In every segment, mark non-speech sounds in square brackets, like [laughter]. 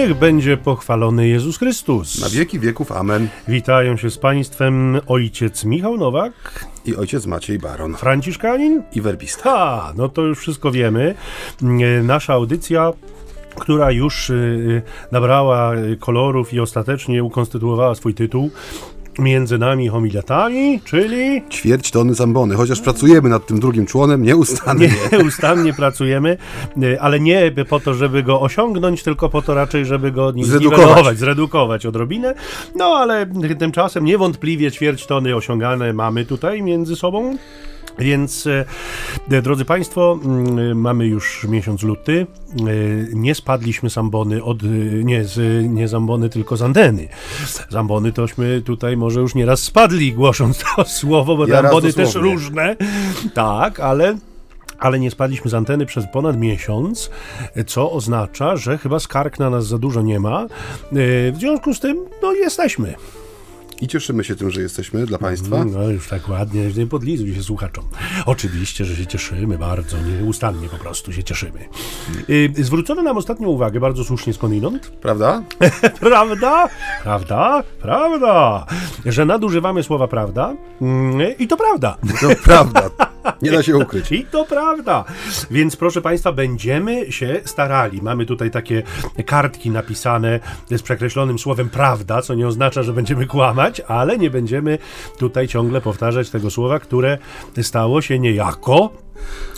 Niech będzie pochwalony Jezus Chrystus. Na wieki wieków, amen. Witają się z Państwem ojciec Michał Nowak, I ojciec Maciej Baron. Franciszkanin. I werbista. Ha, no to już wszystko wiemy. Nasza audycja która już y, nabrała kolorów i ostatecznie ukonstytuowała swój tytuł między nami homiletami, czyli Ćwierć tony zambony, chociaż pracujemy nad tym drugim członem nieustannie. [laughs] nieustannie pracujemy, y, ale nie po to, żeby go osiągnąć, tylko po to raczej, żeby go Zredukować. zredukować odrobinę. No ale tymczasem niewątpliwie ćwierć tony osiągane mamy tutaj między sobą. Więc, e, drodzy Państwo, mm, mamy już miesiąc luty. E, Nie spadliśmy z ambony od, e, nie, z, nie z ambony, tylko z anteny. Z ambony tośmy tutaj może już nieraz spadli, głosząc to [laughs] słowo, bo te Ja ambony też różne. Tak, ale ale nie spadliśmy z anteny przez ponad miesiąc, co oznacza, że chyba skarg na nas za dużo nie ma. E, W związku z tym, no jesteśmy. I cieszymy się tym, że jesteśmy dla Państwa. No już tak ładnie, nie podlizuj się słuchaczom. Oczywiście, że się cieszymy bardzo, nieustannie po prostu się cieszymy. Y, Zwrócono nam ostatnio uwagę, bardzo słusznie skądinąd, [laughs] Prawda? [laughs] prawda, prawda, prawda, że nadużywamy słowa prawda mm, i to prawda. To prawda. [laughs] Nie da się ukryć. I to prawda. Więc proszę Państwa, będziemy się starali. Mamy tutaj takie kartki napisane z przekreślonym słowem prawda, co nie oznacza, że będziemy kłamać, ale nie będziemy tutaj ciągle powtarzać tego słowa, które stało się niejako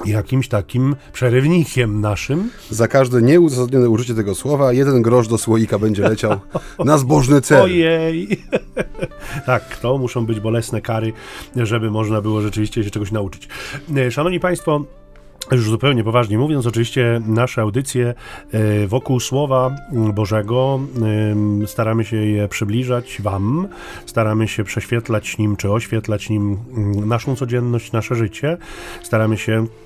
jakimś takim przerywnikiem naszym. Za każde nieuzasadnione użycie tego słowa, jeden grosz do słoika będzie leciał na zbożny cel. Ojej! [laughs] tak, to muszą być bolesne kary, żeby można było rzeczywiście się czegoś nauczyć. E, Szanowni Państwo, już zupełnie poważnie mówiąc, oczywiście nasze audycje e, wokół Słowa Bożego em, staramy się je przybliżać Wam, staramy się prześwietlać nim czy oświetlać nim mm, naszą codzienność, nasze życie, staramy się e,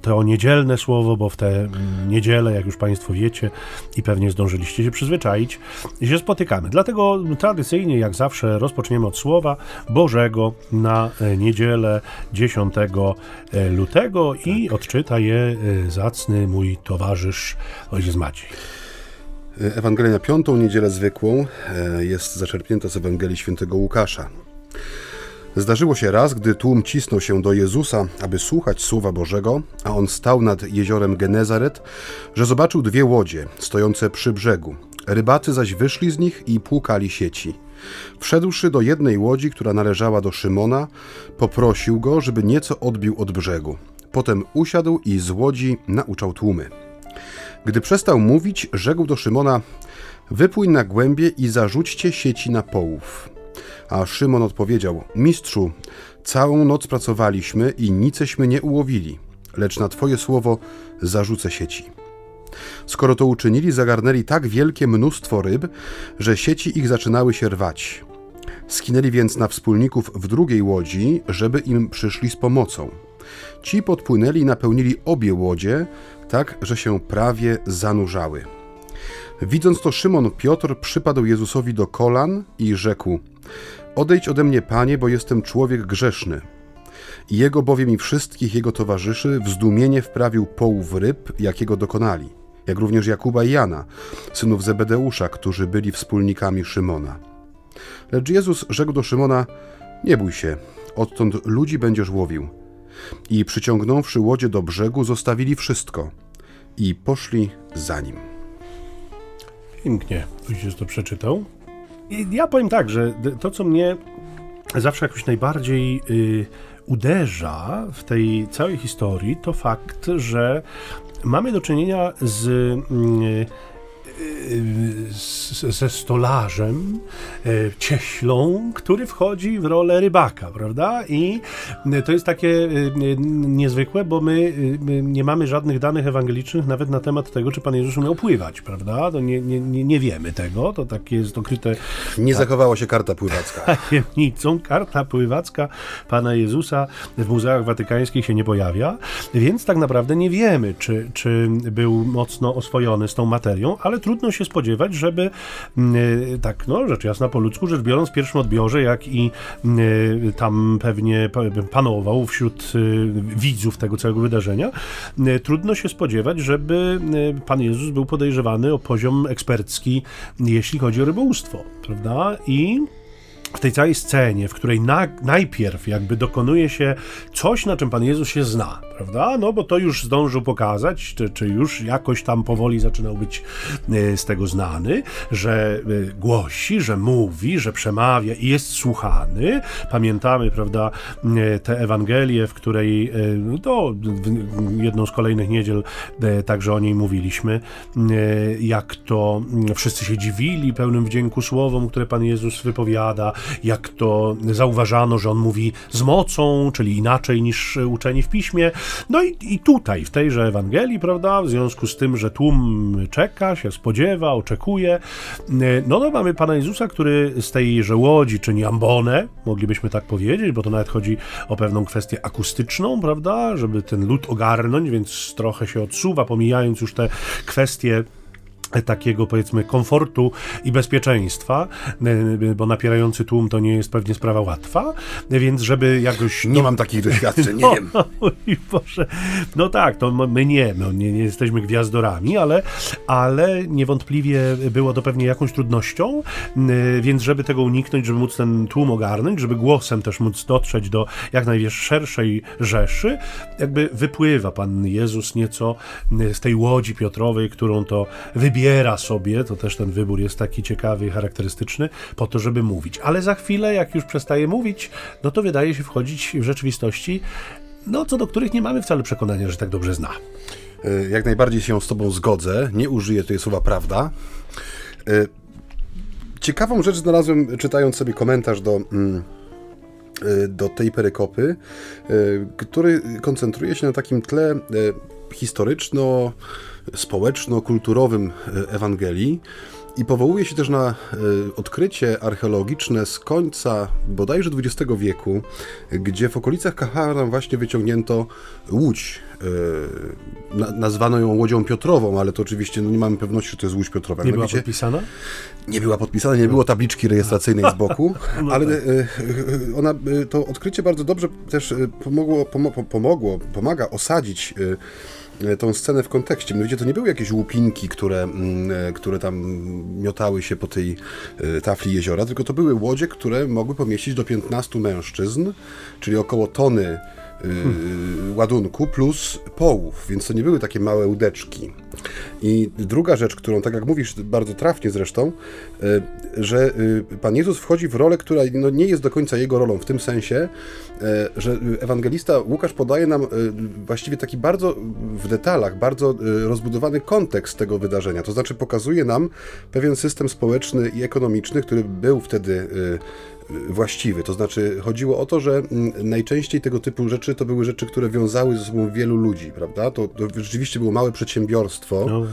to niedzielne słowo, bo w te mm, niedziele, jak już Państwo wiecie i pewnie zdążyliście się przyzwyczaić, się spotykamy. Dlatego tradycyjnie, jak zawsze, rozpoczniemy od słowa Bożego na e, niedzielę 10 e, lutego i odczyta je e, zacny mój towarzysz ojciec Maciej. Ewangelia na piątą niedzielę zwykłą e, jest zaczerpnięta z Ewangelii świętego Łukasza. Zdarzyło się raz, gdy tłum cisnął się do Jezusa, aby słuchać słowa Bożego, a on stał nad jeziorem Genezaret, że zobaczył dwie łodzie stojące przy brzegu. Rybacy zaś wyszli z nich i płukali sieci. Wszedłszy do jednej łodzi, która należała do Szymona, poprosił go, żeby nieco odbił od brzegu. Potem usiadł i z łodzi nauczał tłumy. Gdy przestał mówić, rzekł do Szymona: Wypłyń na głębie i zarzućcie sieci na połów. A Szymon odpowiedział: Mistrzu, całą noc pracowaliśmy i niceśmy nie ułowili, lecz na Twoje słowo zarzucę sieci. Skoro to uczynili, zagarnęli tak wielkie mnóstwo ryb, że sieci ich zaczynały się rwać. Skinęli więc na wspólników w drugiej łodzi, żeby im przyszli z pomocą. Ci podpłynęli i napełnili obie łodzie, tak, że się prawie zanurzały. Widząc to, Szymon Piotr przypadł Jezusowi do kolan i rzekł: Odejdź ode mnie, panie, bo jestem człowiek grzeszny. Jego bowiem i wszystkich jego towarzyszy w zdumienie wprawił połów ryb, jakiego dokonali, jak również Jakuba i Jana, synów Zebedeusza, którzy byli wspólnikami Szymona. Lecz Jezus rzekł do Szymona: Nie bój się, odtąd ludzi będziesz łowił. I przyciągnąwszy łodzie do brzegu, zostawili wszystko i poszli za nim. Pięknie, ojciec to przeczytał. I ja powiem tak, że to, co mnie zawsze jakoś najbardziej y, uderza w tej całej historii, to fakt, że mamy do czynienia z. y, ze stolarzem, e, cieślą, który wchodzi w rolę rybaka, prawda? I to jest takie e, niezwykłe, bo my e, my nie mamy żadnych danych ewangelicznych nawet na temat tego, czy Pan Jezus umiał pływać, prawda? To nie, nie, nie, wiemy tego, to takie jest okryte Nie zachowała się karta pływacka. [laughs] tajemnicą. Karta pływacka Pana Jezusa w muzeach watykańskich się nie pojawia, więc tak naprawdę nie wiemy, czy, czy był mocno oswojony z tą materią, ale trudno trudno się spodziewać, żeby tak, no rzecz jasna po ludzku, rzecz biorąc w pierwszym odbiorze, jak i tam pewnie panował wśród widzów tego całego wydarzenia, trudno się spodziewać, żeby Pan Jezus był podejrzewany o poziom ekspercki, jeśli chodzi o rybołówstwo, prawda? I w tej całej scenie, w której na, najpierw jakby dokonuje się coś, na czym Pan Jezus się zna, prawda? No bo to już zdążył pokazać, czy, czy już jakoś tam powoli zaczynał być e, z tego znany, że e, głosi, że mówi, że przemawia i jest słuchany. Pamiętamy, prawda, e, tę Ewangelię, w której to jedną z kolejnych niedziel także o niej mówiliśmy, jak to wszyscy się dziwili pełnym wdzięku słowom, które Pan Jezus wypowiada, jak to zauważano, że on mówi z mocą, czyli inaczej niż uczeni w piśmie. No i, i tutaj, w tejże Ewangelii, prawda, w związku z tym, że tłum czeka, się spodziewa, oczekuje, no to mamy Pana Jezusa, który z tejże łodzi czyni ambonę, moglibyśmy tak powiedzieć, bo to nawet chodzi o pewną kwestię akustyczną, prawda, żeby ten lud ogarnąć, więc trochę się odsuwa, pomijając już te kwestie takiego powiedzmy komfortu i bezpieczeństwa, e, bo napierający tłum to nie jest pewnie sprawa łatwa, więc żeby jakoś... Nie no, mam takich doświadczeń, nie [laughs] no, wiem. [laughs] Boże. No tak, to my nie, no, nie, nie, jesteśmy gwiazdorami, ale, ale niewątpliwie było to pewnie jakąś trudnością, więc żeby tego uniknąć, żeby móc ten tłum ogarnąć, żeby głosem też móc dotrzeć do jak najszerszej rzeszy, jakby wypływa Pan Jezus nieco z tej łodzi Piotrowej, którą to wybiera wybiera sobie, to też ten wybór jest taki ciekawy i charakterystyczny, po to, żeby mówić. Ale za chwilę, jak już przestaje mówić, no to wydaje się wchodzić w rzeczywistości, no co do których nie mamy wcale przekonania, że tak dobrze zna. E, jak najbardziej się z Tobą zgodzę. Nie użyję tutaj słowa prawda. E, ciekawą rzecz znalazłem, czytając sobie komentarz do mm, e, do tej perykopy, który koncentruje się na takim tle historyczno społeczno-kulturowym e, Ewangelii i powołuje się też na e, odkrycie archeologiczne z końca bodajże XX wieku, gdzie w okolicach Kahara właśnie wyciągnięto łódź. E, nazwano ją Łodzią Piotrową, ale to oczywiście no nie mamy pewności, że to jest Łódź Piotrowa. Nie była podpisana? Nie była podpisana, nie było tabliczki rejestracyjnej z boku, [laughs] no ale tak. ona, to odkrycie bardzo dobrze też pomogło, pomogło pomaga osadzić tą scenę w kontekście. Mianowicie to nie były jakieś łupinki, które, mm, e, które tam miotały się po tej e, tafli jeziora, tylko to były łodzie, które mogły pomieścić do 15 mężczyzn, czyli około tony hmm. ładunku plus połów, więc to nie były takie małe łódeczki. I druga rzecz, którą, tak jak mówisz, bardzo trafnie zresztą, e, że e, Pan Jezus wchodzi w rolę, która no, nie jest do końca jego rolą, w tym sensie, e, że ewangelista Łukasz podaje nam właściwie taki bardzo w detalach, bardzo rozbudowany kontekst tego wydarzenia. To znaczy pokazuje nam pewien system społeczny i ekonomiczny, który był wtedy właściwy. To znaczy chodziło o to, że najczęściej tego typu rzeczy to były rzeczy, które wiązały ze sobą wielu ludzi, prawda? To, to rzeczywiście było małe przedsiębiorstwo. No.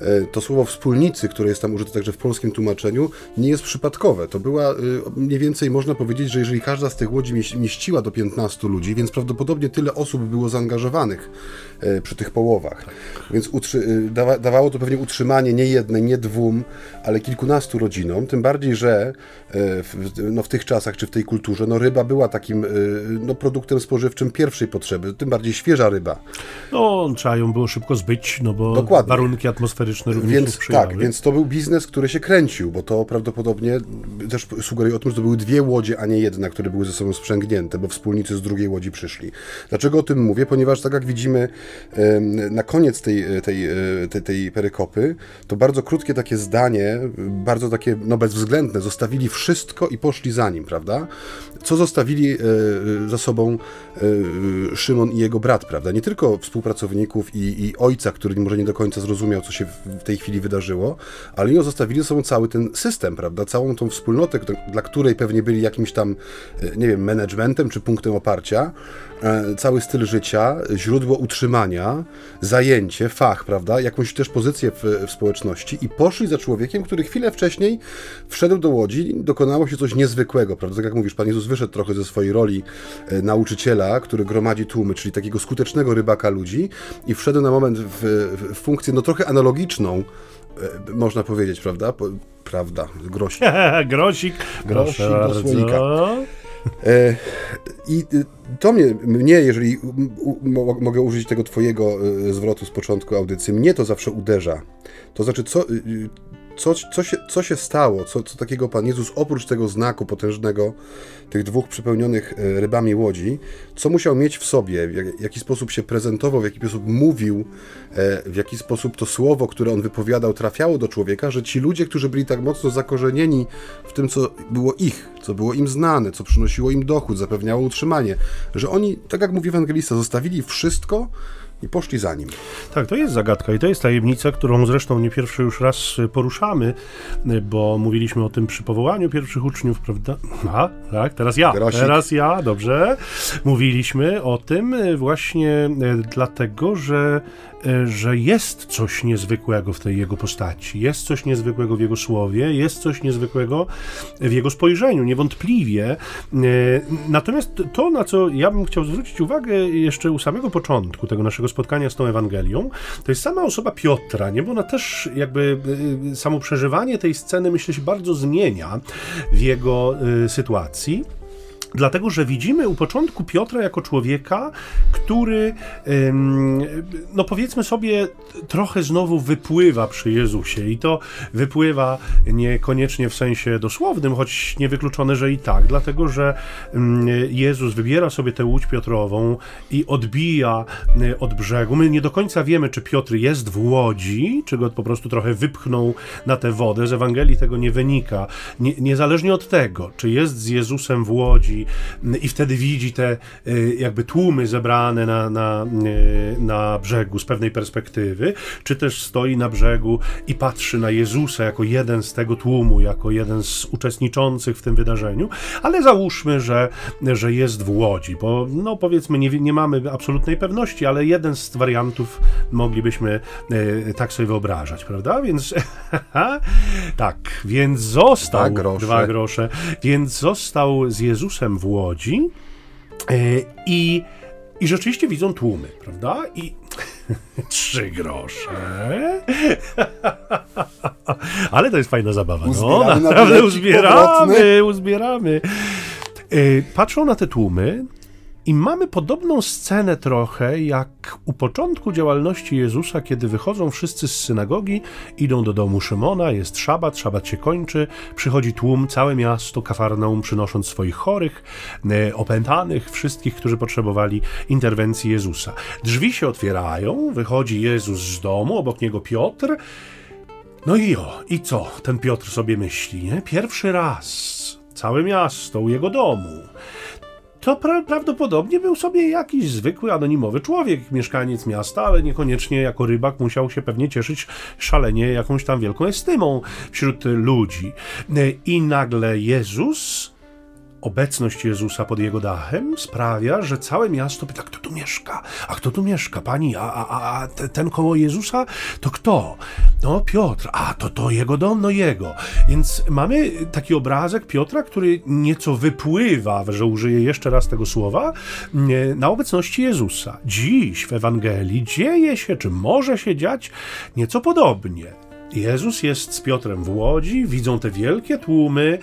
E, to słowo wspólnicy, które jest tam użyte także w polskim tłumaczeniu, nie jest przypadkowe. To była e, mniej więcej można powiedzieć, że jeżeli każda z tych łodzi mieściła do 15 ludzi, więc prawdopodobnie tyle osób było zaangażowanych e, przy tych połowach. Więc dawało to pewnie utrzymanie nie jednej, nie dwóm, ale kilkunastu rodzinom. Tym bardziej, że w, no, w tych czasach czy w tej kulturze no, ryba była takim no, produktem spożywczym pierwszej potrzeby, tym bardziej świeża ryba. No, trzeba ją było szybko zbyć, no bo Dokładnie. warunki atmosferyczne również więc, Tak, więc to był biznes, który się kręcił, bo to prawdopodobnie też sugeruje o tym, że to były dwie łodzie, a nie jedna, które były ze sobą sprzęgnięte, bo wspólnicy z drugiej łodzi przyszli. Dlaczego o tym mówię? Ponieważ tak jak widzimy na koniec tej, tej, e, tej, tej perykopy, to bardzo krótkie takie zdanie, bardzo takie no bezwzględne, zostawili wszystko i poszli za nim, prawda? Co zostawili e, za sobą e, Szymon i jego brat, prawda? Nie tylko współpracowników i, i ojca, który może nie do końca zrozumiał, co się w tej chwili wydarzyło, ale oni zostawili ze sobą cały ten system, prawda? Całą tą wspólnotę, dla której pewnie byli jakimś tam, e, nie wiem, managementem czy punktem oparcia, cały styl życia, źródło utrzymania, zajęcie, fach, prawda? Jakąś też pozycję w, w społeczności i poszli za człowiekiem, który chwilę wcześniej wszedł do łodzi, dokonało się coś niezwykłego, prawda? Tak jak mówisz, Pan Jezus wyszedł trochę ze swojej roli e, nauczyciela, który gromadzi tłumy, czyli takiego skutecznego rybaka ludzi i wszedł na moment w, w funkcję, no trochę analogiczną, można powiedzieć, prawda? prawda, grosik. [laughs] grosik, grosik do słoika. E, I to mnie, mnie jeżeli mogę użyć tego twojego e, zwrotu z początku audycji, mnie to zawsze uderza. To znaczy, co, co, co, się, co się stało? Co, co takiego Pan Jezus, oprócz tego znaku potężnego, tych dwóch przepełnionych e, rybami łodzi, co musiał mieć w sobie? W jaki sposób się prezentował, w jaki sposób mówił, e, w jaki sposób to słowo, które on wypowiadał, trafiało do człowieka, że ci ludzie, którzy byli tak mocno zakorzenieni w tym, co było ich, co było im znane, co przynosiło im dochód, zapewniało utrzymanie, że oni, tak jak mówi ewangelista, zostawili wszystko, i poszli za nim. Tak, to jest zagadka i to jest tajemnica, którą zresztą nie pierwszy już raz poruszamy, bo mówiliśmy o tym przy powołaniu pierwszych uczniów, prawda? A, tak, teraz ja. Grosik. Teraz ja, dobrze. Mówiliśmy o tym właśnie e, dlatego, że że jest coś niezwykłego w tej jego postaci, jest coś niezwykłego w jego słowie, jest coś niezwykłego w jego spojrzeniu, niewątpliwie. E, natomiast to, na co ja bym chciał zwrócić uwagę jeszcze u samego początku tego naszego spotkania z tą Ewangelią, to jest sama osoba Piotra, nie? Bo ona też jakby e, samo przeżywanie tej sceny, myślę, się bardzo zmienia w jego sytuacji. Dlatego, że widzimy u początku Piotra jako człowieka, który, no powiedzmy sobie, trochę znowu wypływa przy Jezusie. I to wypływa niekoniecznie w sensie dosłownym, choć niewykluczone, że i tak. Dlatego, że Jezus wybiera sobie tę łódź Piotrową i odbija y, od brzegu. My nie do końca wiemy, czy Piotr jest w łodzi, czy go po prostu trochę wypchnął na tę wodę. Z Ewangelii tego nie wynika. Nie, niezależnie od tego, czy jest z Jezusem w łodzi, i wtedy widzi te y, jakby tłumy zebrane na, na, y, na brzegu z pewnej perspektywy, czy też stoi na brzegu i patrzy na Jezusa jako jeden z tego tłumu, jako jeden z uczestniczących w tym wydarzeniu, ale załóżmy, że, że jest w łodzi, bo no powiedzmy nie, nie mamy absolutnej pewności, ale jeden z wariantów moglibyśmy y, tak sobie wyobrażać, prawda? Więc [laughs] tak, więc został grosze. dwa grosze, więc został z Jezusem w Łodzi e, i, i rzeczywiście widzą tłumy, prawda? I [laughs] trzy grosze. [laughs] Ale to jest fajna zabawa. No, naprawdę uzbieramy, uzbieramy. E, patrzą na te tłumy i mamy podobną scenę trochę jak u początku działalności Jezusa, kiedy wychodzą wszyscy z synagogi, idą do domu Szymona, jest szabat, szabat się kończy, przychodzi tłum, całe miasto, Kafarnaum, przynosząc swoich chorych, e, opętanych, wszystkich, którzy potrzebowali interwencji Jezusa. Drzwi się otwierają, wychodzi Jezus z domu, obok niego Piotr. No i o, i co ten Piotr sobie myśli, nie? Pierwszy raz całe miasto u jego domu to pra prawdopodobnie był sobie jakiś zwykły, anonimowy człowiek, mieszkaniec miasta, ale niekoniecznie jako rybak musiał się pewnie cieszyć szalenie jakąś tam wielką estymą wśród ludzi. I nagle Jezus obecność Jezusa pod jego dachem sprawia, że całe miasto pyta, kto tu mieszka? A kto tu mieszka? Pani, a, a, a ten koło Jezusa to kto? No Piotr, a to to jego dom, no jego. Więc mamy taki obrazek Piotra, który nieco wypływa, że użyję jeszcze raz tego słowa, na obecności Jezusa. Dziś w Ewangelii dzieje się, czy może się dziać nieco podobnie. Jezus jest z Piotrem w łodzi, widzą te wielkie tłumy,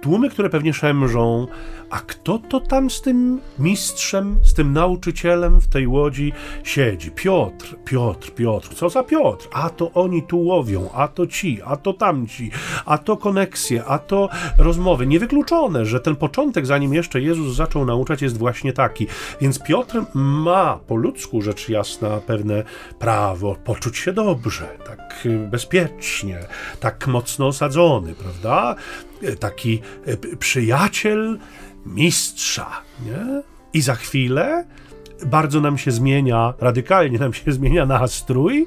tłumy, które pewnie szemrzą, a kto to tam z tym mistrzem, z tym nauczycielem w tej łodzi siedzi? Piotr, Piotr, Piotr. Co za Piotr? A to oni tu łowią, a to ci, a to tamci, a to koneksje, a to rozmowy. Niewykluczone, że ten początek, zanim jeszcze Jezus zaczął nauczać, jest właśnie taki. Więc Piotr ma po ludzku rzecz jasna pewne prawo poczuć się dobrze, tak bezpiecznie, tak mocno osadzony, prawda? Taki przyjaciel mistrza, nie? I za chwilę bardzo nam się zmienia, radykalnie nam się [laughs] zmienia nastrój,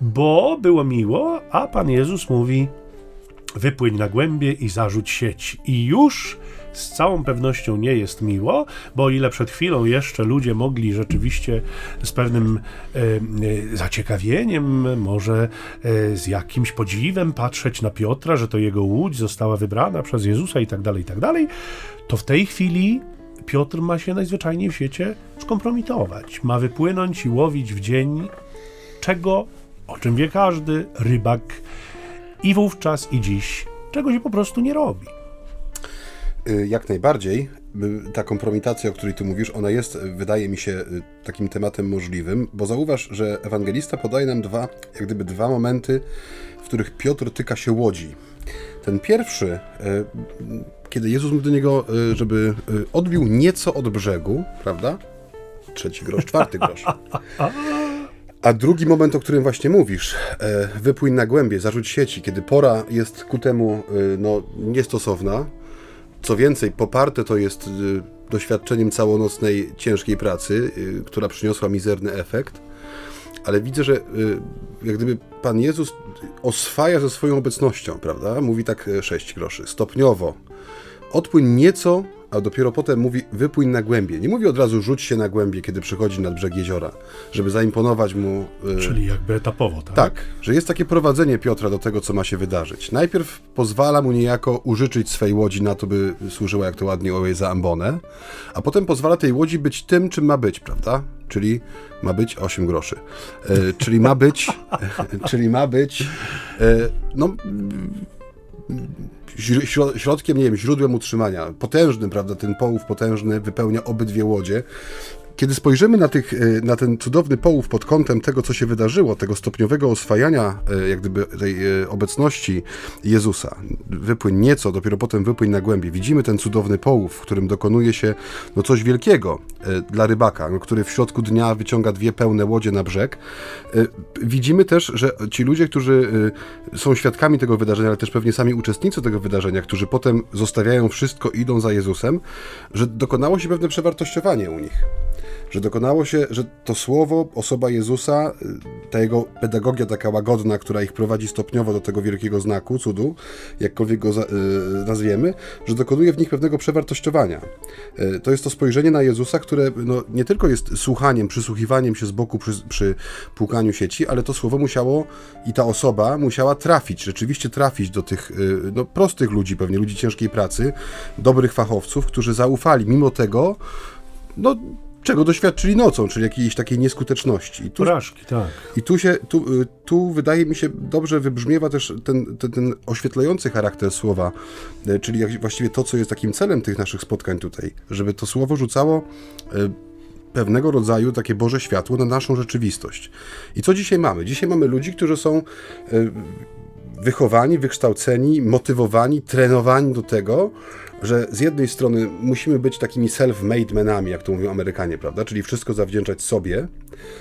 bo było miło, a Pan Jezus mówi: wypłyń na głębie i zarzuć sieć. I już z całą pewnością nie jest miło, bo o ile przed chwilą jeszcze ludzie mogli rzeczywiście z pewnym e, e, zaciekawieniem, może e, z jakimś podziwem patrzeć na Piotra, że to jego łódź została wybrana przez Jezusa i tak dalej, i tak dalej, to w tej chwili Piotr ma się najzwyczajniej w świecie skompromitować. Ma wypłynąć i łowić w dzień, czego, o czym wie każdy, rybak i wówczas, i dziś, czego się po prostu nie robi. Y, jak najbardziej. Y, ta kompromitacja, o której tu mówisz, ona jest, wydaje mi się, y, takim tematem możliwym, bo zauważ, że ewangelista podaje nam dwa, jak gdyby dwa momenty, w których Piotr tyka się łodzi. Ten pierwszy, kiedy Jezus mówi do niego, żeby odbił nieco od brzegu, prawda? Trzeci grosz, czwarty grosz. A drugi moment, o którym właśnie mówisz, wypłyń na głębie, zarzuć sieci, kiedy pora jest ku temu no, niestosowna, co więcej, poparte to jest y, doświadczeniem całonocnej ciężkiej pracy, y, która przyniosła mizerny efekt, ale widzę, że y, jak gdyby Pan Jezus oswaja ze swoją obecnością, prawda? Mówi tak e, sześć groszy, stopniowo. Odpłyń nieco a dopiero potem mówi wypłyń na głębie. Nie mówi od razu rzuć się na głębie, kiedy przychodzi nad brzeg jeziora, żeby zaimponować mu. Yy... Czyli jakby etapowo, tak? Tak, że jest takie prowadzenie Piotra do tego, co ma się wydarzyć. Najpierw pozwala mu niejako użyczyć swej łodzi na to, by służyła, jak to ładnie owej za ambonę, a potem pozwala tej łodzi być tym, czym ma być, prawda? Czyli ma być 8 groszy. Yy, czyli ma być, [laughs] czyli ma być, yy, no środkiem, nie wiem, źródłem utrzymania. Potężnym, prawda, ten połów potężny wypełnia obydwie łodzie. Kiedy spojrzymy na, tych, e, na ten cudowny połów pod kątem tego, co się wydarzyło, tego stopniowego oswajania, e, jak gdyby tej e, obecności Jezusa, wypłyń nieco, dopiero potem wypłyń na głębie. Widzimy ten cudowny połów, w którym dokonuje się no, coś wielkiego dla rybaka, no, który w środku dnia wyciąga dwie pełne łodzie na brzeg. Widzimy też, że ci ludzie, którzy są świadkami tego wydarzenia, ale też pewnie sami uczestnicy tego wydarzenia, którzy potem zostawiają wszystko, idą za Jezusem, że dokonało się pewne przewartościowanie u nich że dokonało się, że to słowo, osoba Jezusa, y, ta jego pedagogia taka łagodna, która ich prowadzi stopniowo do tego wielkiego znaku, cudu, jakkolwiek go y, nazwiemy, że dokonuje w nich pewnego przewartościowania. Y, to jest to spojrzenie na Jezusa, które no, nie tylko jest słuchaniem, przysłuchiwaniem się z boku przy, przy płukaniu sieci, ale to słowo musiało i ta osoba musiała trafić, rzeczywiście trafić do tych no, prostych ludzi, pewnie ludzi ciężkiej pracy, dobrych fachowców, którzy zaufali mimo tego, no, czego doświadczyli nocą, czyli jakiejś takiej nieskuteczności. I tu, Porażki, tak. I tu się, tu, y, tu wydaje mi się dobrze wybrzmiewa też ten, ten, ten oświetlający charakter słowa, y, czyli właściwie to, co jest takim celem tych naszych spotkań tutaj, żeby to słowo rzucało y, pewnego rodzaju takie Boże światło na naszą rzeczywistość. I co dzisiaj mamy? Dzisiaj mamy ludzi, którzy są wychowani, wykształceni, motywowani, trenowani do tego, że z jednej strony musimy być takimi self-made menami, jak to mówią Amerykanie, prawda? Czyli wszystko zawdzięczać sobie.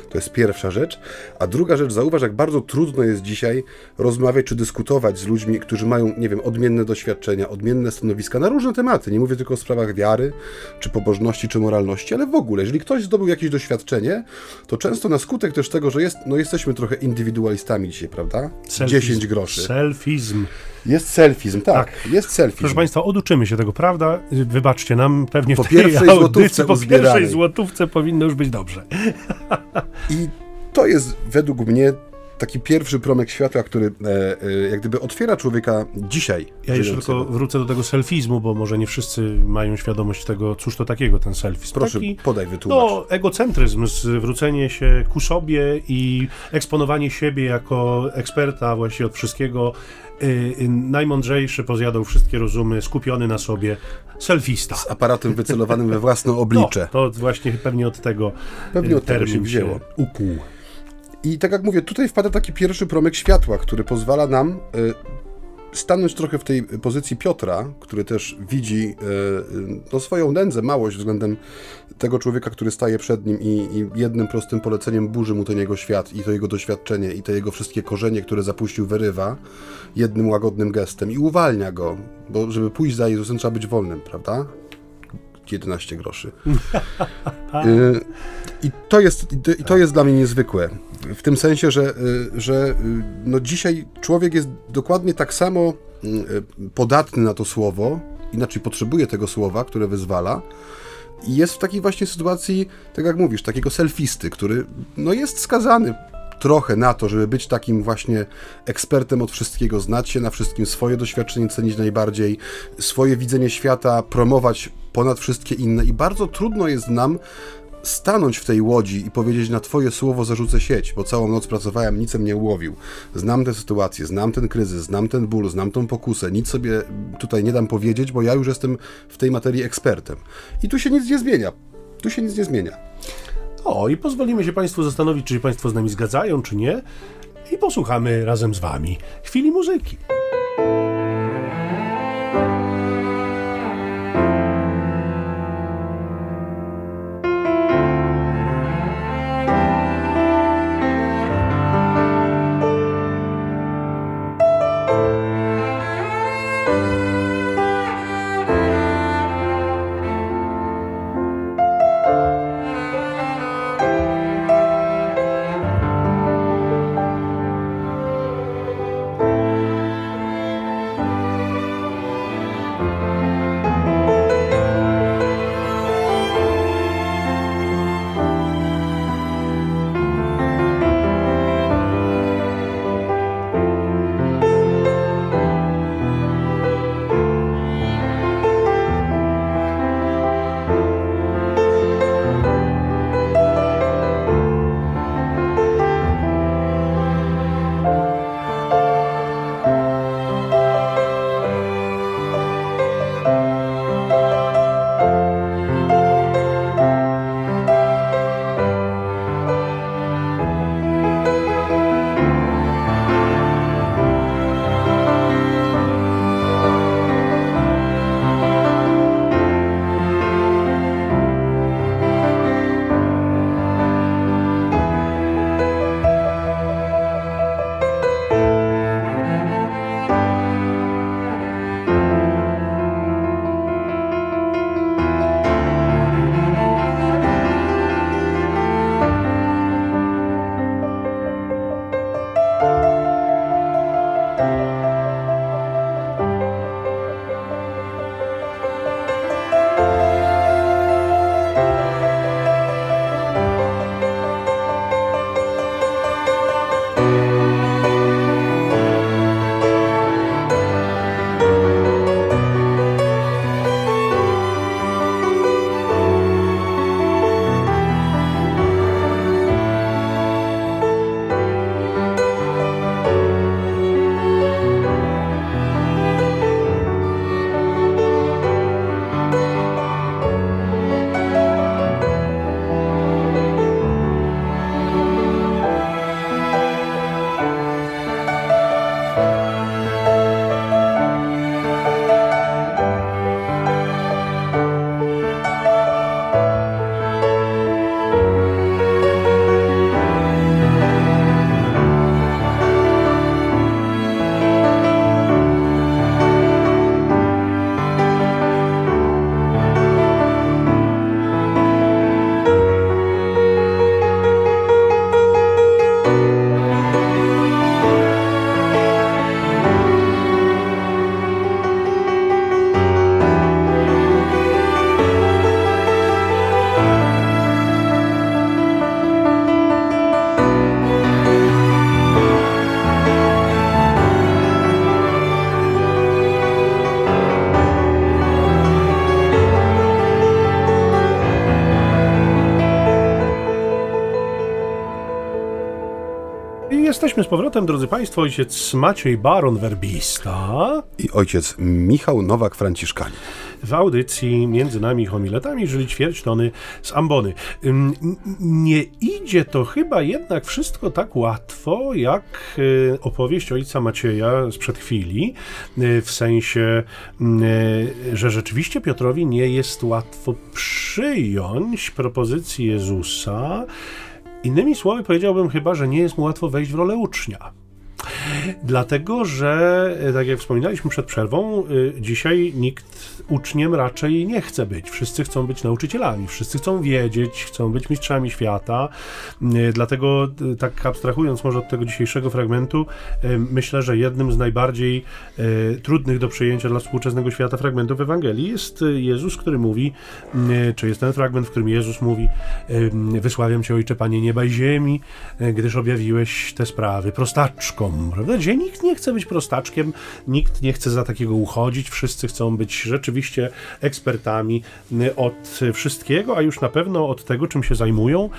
To jest pierwsza rzecz. A druga rzecz, zauważ, jak bardzo trudno jest dzisiaj rozmawiać czy dyskutować z ludźmi, którzy mają, nie wiem, odmienne doświadczenia, odmienne stanowiska na różne tematy. Nie mówię tylko o sprawach wiary, czy pobożności, czy moralności, ale w ogóle, jeżeli ktoś zdobył jakieś doświadczenie, to często na skutek też tego, że jest, no jesteśmy trochę indywidualistami dzisiaj, prawda? Selfizm. 10 groszy. Selfizm. Jest selfizm, tak, tak, jest selfizm. Proszę Państwa, oduczymy się tego, prawda? Wybaczcie nam, pewnie po w tej pierwszej audycji, po pierwszej złotówce powinno już być dobrze. [laughs] I to jest według mnie taki pierwszy promek światła, który e, e, jak gdyby otwiera człowieka dzisiaj. Ja jeszcze tylko wrócę do tego selfizmu, bo może nie wszyscy mają świadomość tego, cóż to takiego ten selfizm. Proszę, taki, podaj, wytłumacz. No, egocentryzm, zwrócenie się ku sobie i eksponowanie siebie jako eksperta właściwie od wszystkiego, Y, y, najmądrzejszy, pozjadał wszystkie rozumy, skupiony na sobie, selfista. Z aparatem wycelowanym we własne oblicze. No, to właśnie pewnie od tego Pewnie od tego się wzięło. Ukuł. I tak jak mówię, tutaj wpada taki pierwszy promyk światła, który pozwala nam y, stanąć trochę w tej pozycji Piotra, który też widzi e, no, swoją nędzę, małość względem tego człowieka, który staje przed nim i, i, jednym prostym poleceniem burzy mu ten jego świat i to jego doświadczenie i te jego wszystkie korzenie, które zapuścił, wyrywa jednym łagodnym gestem i uwalnia go, bo żeby pójść za Jezusem trzeba być wolnym, prawda? 11 groszy. Y, I to jest, i to jest dla mnie niezwykłe. W tym sensie, że, y, że y, no dzisiaj człowiek jest dokładnie tak samo podatny na to słowo, inaczej potrzebuje tego słowa, które wyzwala. I jest w takiej właśnie sytuacji, tak jak mówisz, takiego selfisty, który no jest skazany trochę na to, żeby być takim właśnie ekspertem od wszystkiego, znać się na wszystkim, swoje doświadczenie cenić najbardziej, swoje widzenie świata promować ponad wszystkie inne i bardzo trudno jest nam stanąć w tej łodzi i powiedzieć na Twoje słowo zarzucę sieć, bo całą noc pracowałem, nic mnie ułowił. Znam tę sytuację, znam ten kryzys, znam ten ból, znam tą pokusę, nic sobie tutaj nie dam powiedzieć, bo ja już jestem w tej materii ekspertem. I tu się nic nie zmienia. Tu się nic nie zmienia. O, i pozwolimy się Państwu zastanowić, czy się Państwo z nami zgadzają, czy nie. I posłuchamy razem z Wami chwili muzyki. Jesteśmy z powrotem, drodzy Państwo, ojciec Maciej Baron Werbista i ojciec Michał Nowak-Franciszkanin. W audycji między nami homiletami żyli ćwierć tony z ambony. Nie idzie to chyba jednak wszystko tak łatwo, jak y, opowieść ojca Macieja sprzed chwili, y, w sensie, y, że rzeczywiście Piotrowi nie jest łatwo przyjąć propozycji Jezusa, Innymi słowy, powiedziałbym chyba, że nie jest mu łatwo wejść w rolę ucznia. Dlatego, że e, tak jak wspominaliśmy przed przerwą, e, dzisiaj nikt uczniem raczej nie chce być. Wszyscy chcą być nauczycielami, wszyscy chcą wiedzieć, chcą być mistrzami świata. E, dlatego, tak abstrahując może od tego dzisiejszego fragmentu, myślę, że jednym z najbardziej trudnych do przyjęcia dla współczesnego świata fragmentów Ewangelii jest Jezus, który mówi, czy jest ten fragment, w którym Jezus mówi: Wysławiam Cię, Ojcze, Panie nieba i ziemi, gdyż objawiłeś te sprawy prostaczkom, prawda? gdzie nikt nie chce być prostaczkiem, nikt nie chce za takiego uchodzić, wszyscy chcą być rzeczywiście ekspertami od wszystkiego, a już na pewno od tego, czym się zajmują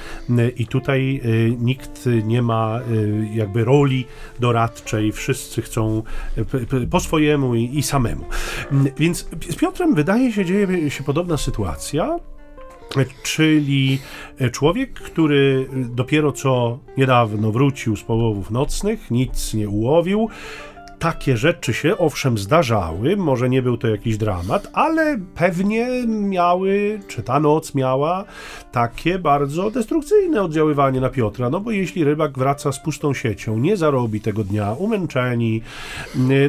i tutaj nikt nie ma jakby roli doradczej, wszyscy chcą po swojemu i, i samemu. Więc z Piotrem wydaje się, dzieje się podobna sytuacja, czyli człowiek, który dopiero co niedawno wrócił z połowów nocnych, nic nie ułowił, takie rzeczy się owszem zdarzały, może nie był to jakiś dramat, ale pewnie miały, czy ta noc miała takie bardzo destrukcyjne oddziaływanie na Piotra, no bo jeśli rybak wraca z pustą siecią, nie zarobi tego dnia, umęczeni,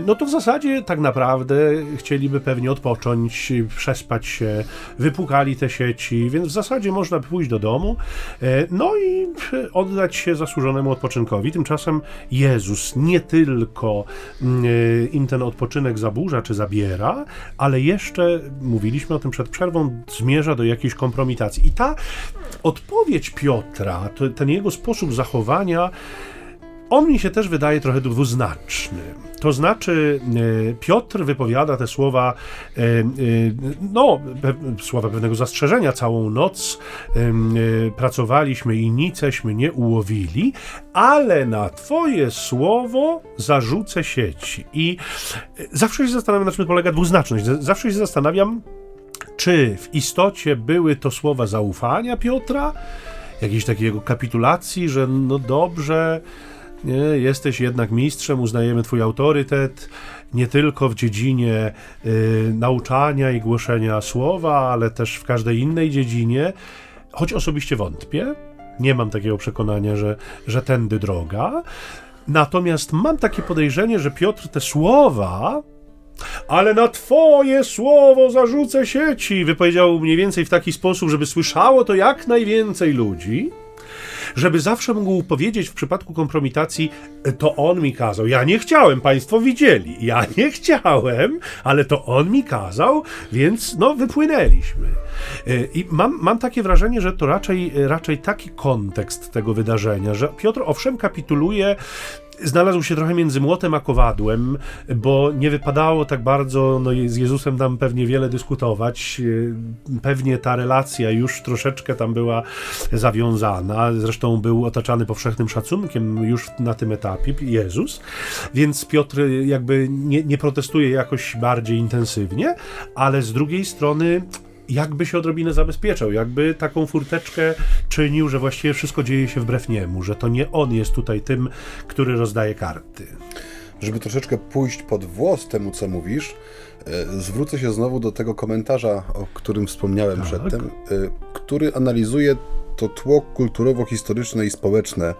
no to w zasadzie tak naprawdę chcieliby pewnie odpocząć, przespać się, wypukali te sieci, więc w zasadzie można pójść do domu, e, no i oddać się zasłużonemu odpoczynkowi. Tymczasem Jezus nie tylko im ten odpoczynek zaburza czy zabiera, ale jeszcze, mówiliśmy o tym przed przerwą, zmierza do jakiejś kompromitacji. I ta odpowiedź Piotra, ten jego sposób zachowania, on mi się też wydaje trochę dwuznaczny. To znaczy, e, Piotr wypowiada te słowa, e, e, no, słowa pewnego zastrzeżenia. Całą noc pracowaliśmy i niceśmy nie ułowili, ale na Twoje słowo zarzucę sieci. I zawsze się zastanawiam, na czym polega dwuznaczność. Zawsze się zastanawiam, czy w istocie były to słowa zaufania Piotra, jakiejś takiego kapitulacji, że no dobrze, nie, jesteś jednak mistrzem, uznajemy Twój autorytet nie tylko w dziedzinie y, nauczania i głoszenia słowa, ale też w każdej innej dziedzinie, choć osobiście wątpię. Nie mam takiego przekonania, że, że tędy droga. Natomiast mam takie podejrzenie, że Piotr te słowa ale na twoje słowo zarzucę sieci, wypowiedział mniej więcej w taki sposób, żeby słyszało to jak najwięcej ludzi żeby zawsze mógł powiedzieć w przypadku kompromitacji, to on mi kazał. Ja nie chciałem, państwo widzieli. Ja nie chciałem, ale to on mi kazał, więc no wypłynęliśmy. E, I mam, mam takie wrażenie, że to raczej, raczej taki kontekst tego wydarzenia, że Piotr owszem kapituluje znalazł się trochę między młotem a kowadłem, bo nie wypadało tak bardzo no, z Jezusem tam pewnie wiele dyskutować. E, pewnie ta relacja już troszeczkę tam była zawiązana. Zresztą był otaczany powszechnym szacunkiem już na tym etapie Jezus, więc Piotr jakby nie, nie protestuje jakoś bardziej intensywnie, ale z drugiej strony jakby się odrobinę zabezpieczał, jakby taką furteczkę czynił, że właściwie wszystko dzieje się wbrew niemu, że to nie on jest tutaj tym, który rozdaje karty. Żeby troszeczkę pójść pod włos temu, co mówisz, e, zwrócę się znowu do tego komentarza, o którym wspomniałem tak. przedtem, e, który analizuje to tło kulturowo-historyczne i społeczne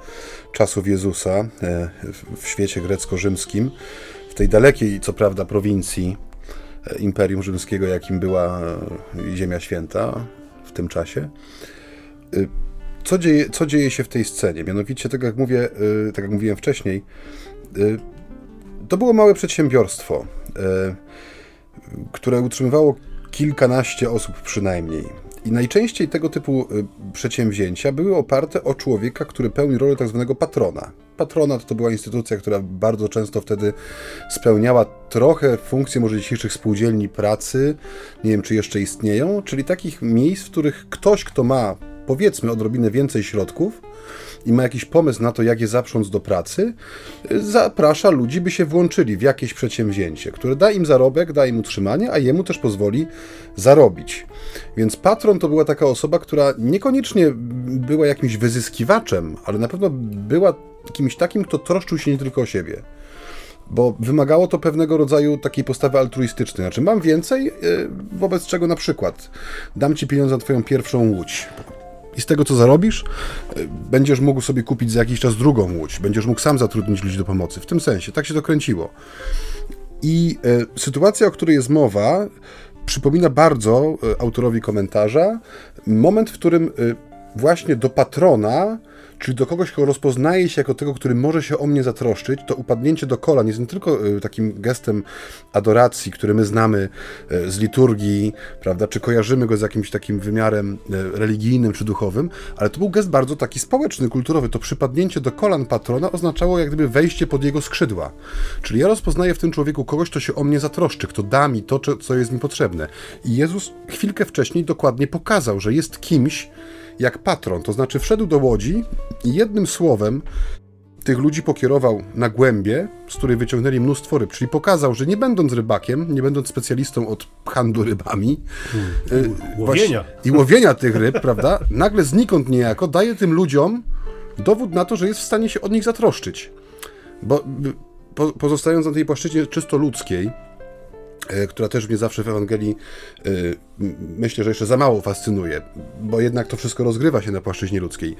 czasów Jezusa e, w świecie grecko-rzymskim, w tej dalekiej, co prawda, prowincji Imperium Rzymskiego, jakim była e, Ziemia Święta w tym czasie. E, co dzieje, co dzieje się w tej scenie? Mianowicie, tak jak, mówię, e, tak jak mówiłem wcześniej, to było małe przedsiębiorstwo, które utrzymywało kilkanaście osób przynajmniej. I najczęściej tego typu przedsięwzięcia były oparte o człowieka, który pełni rolę tak zwanego patrona. Patronat to była instytucja, która bardzo często wtedy spełniała trochę funkcję może dzisiejszych spółdzielni pracy, nie wiem czy jeszcze istnieją, czyli takich miejsc, w których ktoś, kto ma powiedzmy odrobinę więcej środków i ma jakiś pomysł na to, jak je zaprząc do pracy, zaprasza ludzi, by się włączyli w jakieś przedsięwzięcie, które da im zarobek, da im utrzymanie, a jemu też pozwoli zarobić. Więc patron to była taka osoba, która niekoniecznie była jakimś wyzyskiwaczem, ale na pewno była kimś takim, kto troszczył się nie tylko o siebie. Bo wymagało to pewnego rodzaju takiej postawy altruistycznej. Znaczy, mam więcej, e, wobec czego na przykład dam ci pieniądze na twoją pierwszą łódź. I z tego, co zarobisz, będziesz mógł sobie kupić za jakiś czas drugą łódź. Będziesz mógł sam zatrudnić ludzi do pomocy. W tym sensie, tak się to kręciło. I e, sytuacja, o której jest mowa, przypomina bardzo e, autorowi komentarza moment, w którym e, właśnie do patrona, czyli do kogoś, kto rozpoznaje się jako tego, który może się o mnie zatroszczyć, to upadnięcie do kolan jest nie tylko y, takim gestem adoracji, który my znamy y, z liturgii, prawda, czy kojarzymy go z jakimś takim wymiarem y, religijnym czy duchowym, ale to był gest bardzo taki społeczny, kulturowy. To przypadnięcie do kolan patrona oznaczało jak gdyby wejście pod jego skrzydła. Czyli ja rozpoznaję w tym człowieku kogoś, kto się o mnie zatroszczy, kto da mi to, co jest mi potrzebne. I Jezus chwilkę wcześniej dokładnie pokazał, że jest kimś, jak patron, to znaczy wszedł do łodzi i jednym słowem tych ludzi pokierował na głębie, z której wyciągnęli mnóstwo ryb, czyli pokazał, że nie będąc rybakiem, nie będąc specjalistą od handlu rybami hmm. łowienia. i łowienia tych ryb, [laughs] prawda, nagle znikąd niejako daje tym ludziom dowód na to, że jest w stanie się od nich zatroszczyć. Bo po, pozostając na tej płaszczyźnie czysto ludzkiej, która też mnie zawsze w Ewangelii e, myślę, że jeszcze za mało fascynuje, bo jednak to wszystko rozgrywa się na płaszczyźnie ludzkiej.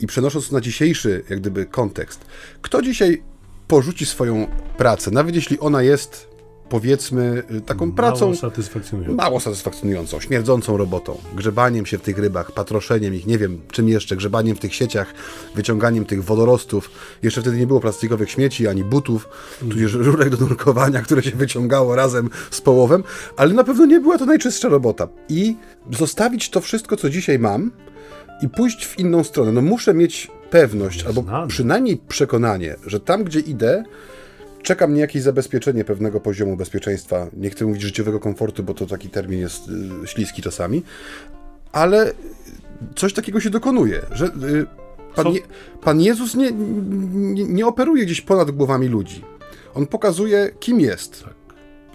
I przenosząc na dzisiejszy, jak gdyby, kontekst, kto dzisiaj porzuci swoją pracę, nawet jeśli ona jest powiedzmy, y, taką mało pracą satysfakcjonującą. mało satysfakcjonującą, śmierdzącą robotą, grzebaniem się w tych rybach, patroszeniem ich, nie wiem czym jeszcze, grzebaniem w tych sieciach, wyciąganiem tych wodorostów. Jeszcze wtedy nie było plastikowych śmieci, ani butów, mm. tudzież rurek do nurkowania, które się wyciągało razem z połowem, ale na pewno nie była to najczystsza robota. I zostawić to wszystko, co dzisiaj mam i pójść w inną stronę. No muszę mieć pewność, albo przynajmniej przekonanie, że tam, gdzie idę, czeka mnie jakieś zabezpieczenie pewnego poziomu bezpieczeństwa. Nie chcę mówić życiowego komfortu, bo to taki termin jest y, śliski czasami, ale coś takiego się dokonuje, że y, Pan, Je Pan Jezus nie, nie, nie, operuje gdzieś ponad głowami ludzi. On pokazuje, kim jest. Tak.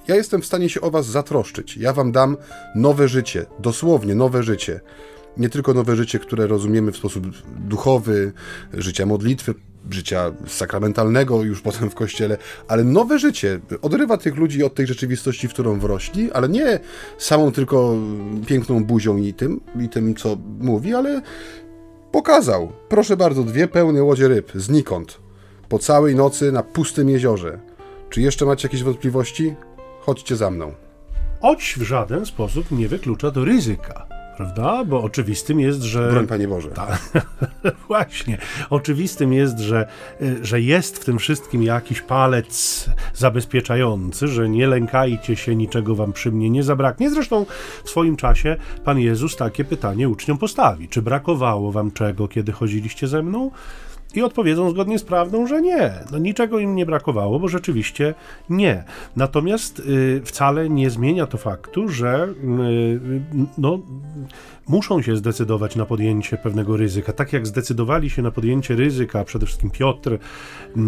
Ja jestem w stanie się o was zatroszczyć. Ja wam dam nowe życie, dosłownie nowe życie. Nie tylko nowe życie, które rozumiemy w sposób duchowy, życia modlitwy, życia sakramentalnego już potem w kościele, ale nowe życie odrywa tych ludzi od tej rzeczywistości, w którą wrośli, ale nie samą tylko piękną buzią i tym, i tym co mówi, ale pokazał, proszę bardzo, dwie pełne łodzie ryb, znikąd, po całej nocy na pustym jeziorze. Czy jeszcze macie jakieś wątpliwości? Chodźcie za mną. Oć w żaden sposób nie wyklucza do ryzyka prawda? Bo oczywistym jest, że. Broń Panie Boże. Ta, [laughs] właśnie. Oczywistym jest, że, że jest w tym wszystkim jakiś palec zabezpieczający, że nie lękajcie się, niczego wam przy mnie nie zabraknie. Zresztą w swoim czasie Pan Jezus takie pytanie uczniom postawi: Czy brakowało wam czego, kiedy chodziliście ze mną? I odpowiedzą zgodnie z prawdą, że nie. No, niczego im nie brakowało, bo rzeczywiście nie. Natomiast y, wcale nie zmienia to faktu, że y, no, muszą się zdecydować na podjęcie pewnego ryzyka. Tak jak zdecydowali się na podjęcie ryzyka, przede wszystkim Piotr,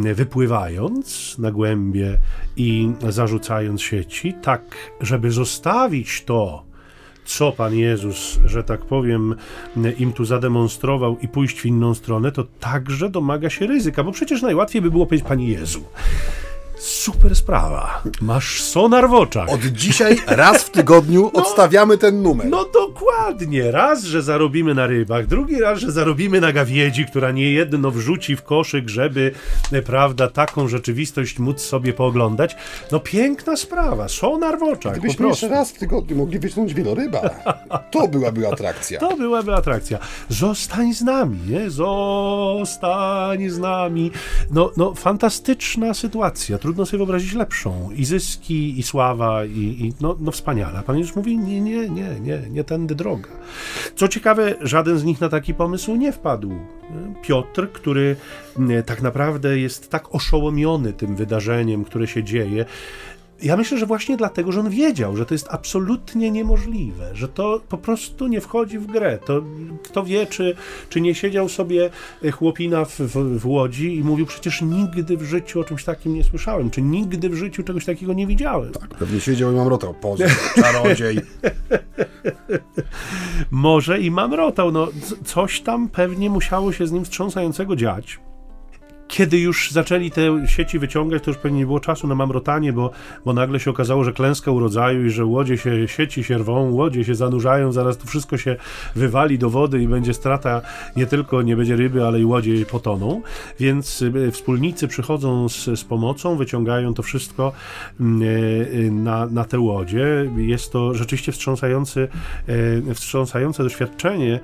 y, wypływając na głębie i zarzucając sieci, tak, żeby zostawić to, co Pan Jezus, że tak powiem, im tu zademonstrował i pójść w inną stronę, to także domaga się ryzyka, bo przecież najłatwiej by było powiedzieć Panie Jezu. Super sprawa. Masz sonar w oczach. Od dzisiaj raz w tygodniu [laughs] no, odstawiamy ten numer. No dokładnie. Raz, że zarobimy na rybach, drugi raz, że zarobimy na gawiedzi, która nie jedno wrzuci w koszyk, żeby, e, prawda, taką rzeczywistość móc sobie pooglądać. No piękna sprawa. Sonar w oczach. Gdybyśmy jeszcze raz w tygodniu mogli wyciągnąć wieloryba, to byłaby atrakcja. To byłaby atrakcja. Zostań z nami, nie? Zostań z nami. No, no fantastyczna sytuacja trudno sobie wyobrazić lepszą. I zyski, i sława, i, i no, no wspaniale. Pan już mówi, nie, nie, nie, nie, nie tędy droga. Co ciekawe, żaden z nich na taki pomysł nie wpadł. Piotr, który tak naprawdę jest tak oszołomiony tym wydarzeniem, które się dzieje, ja myślę, że właśnie dlatego, że on wiedział, że to jest absolutnie niemożliwe, że to po prostu nie wchodzi w grę. To kto wie, czy, czy nie siedział sobie chłopina w, w, w łodzi i mówił, przecież nigdy w życiu o czymś takim nie słyszałem, czy nigdy w życiu czegoś takiego nie widziałem. Tak, pewnie siedział i mamrotał, poza, czarodziej. [laughs] Może i mamrotał, no coś tam pewnie musiało się z nim wstrząsającego dziać kiedy już zaczęli te sieci wyciągać, to już pewnie nie było czasu na mamrotanie, bo, bo nagle się okazało, że klęska urodzaju i że łodzie się, sieci się rwą, łodzie się zanurzają, zaraz to wszystko się wywali do wody i będzie strata, nie tylko nie będzie ryby, ale i łodzie potoną, więc y, wspólnicy przychodzą z, z pomocą, wyciągają to wszystko mm, y, na, na te łodzie. Jest to rzeczywiście wstrząsający, wstrząsające doświadczenie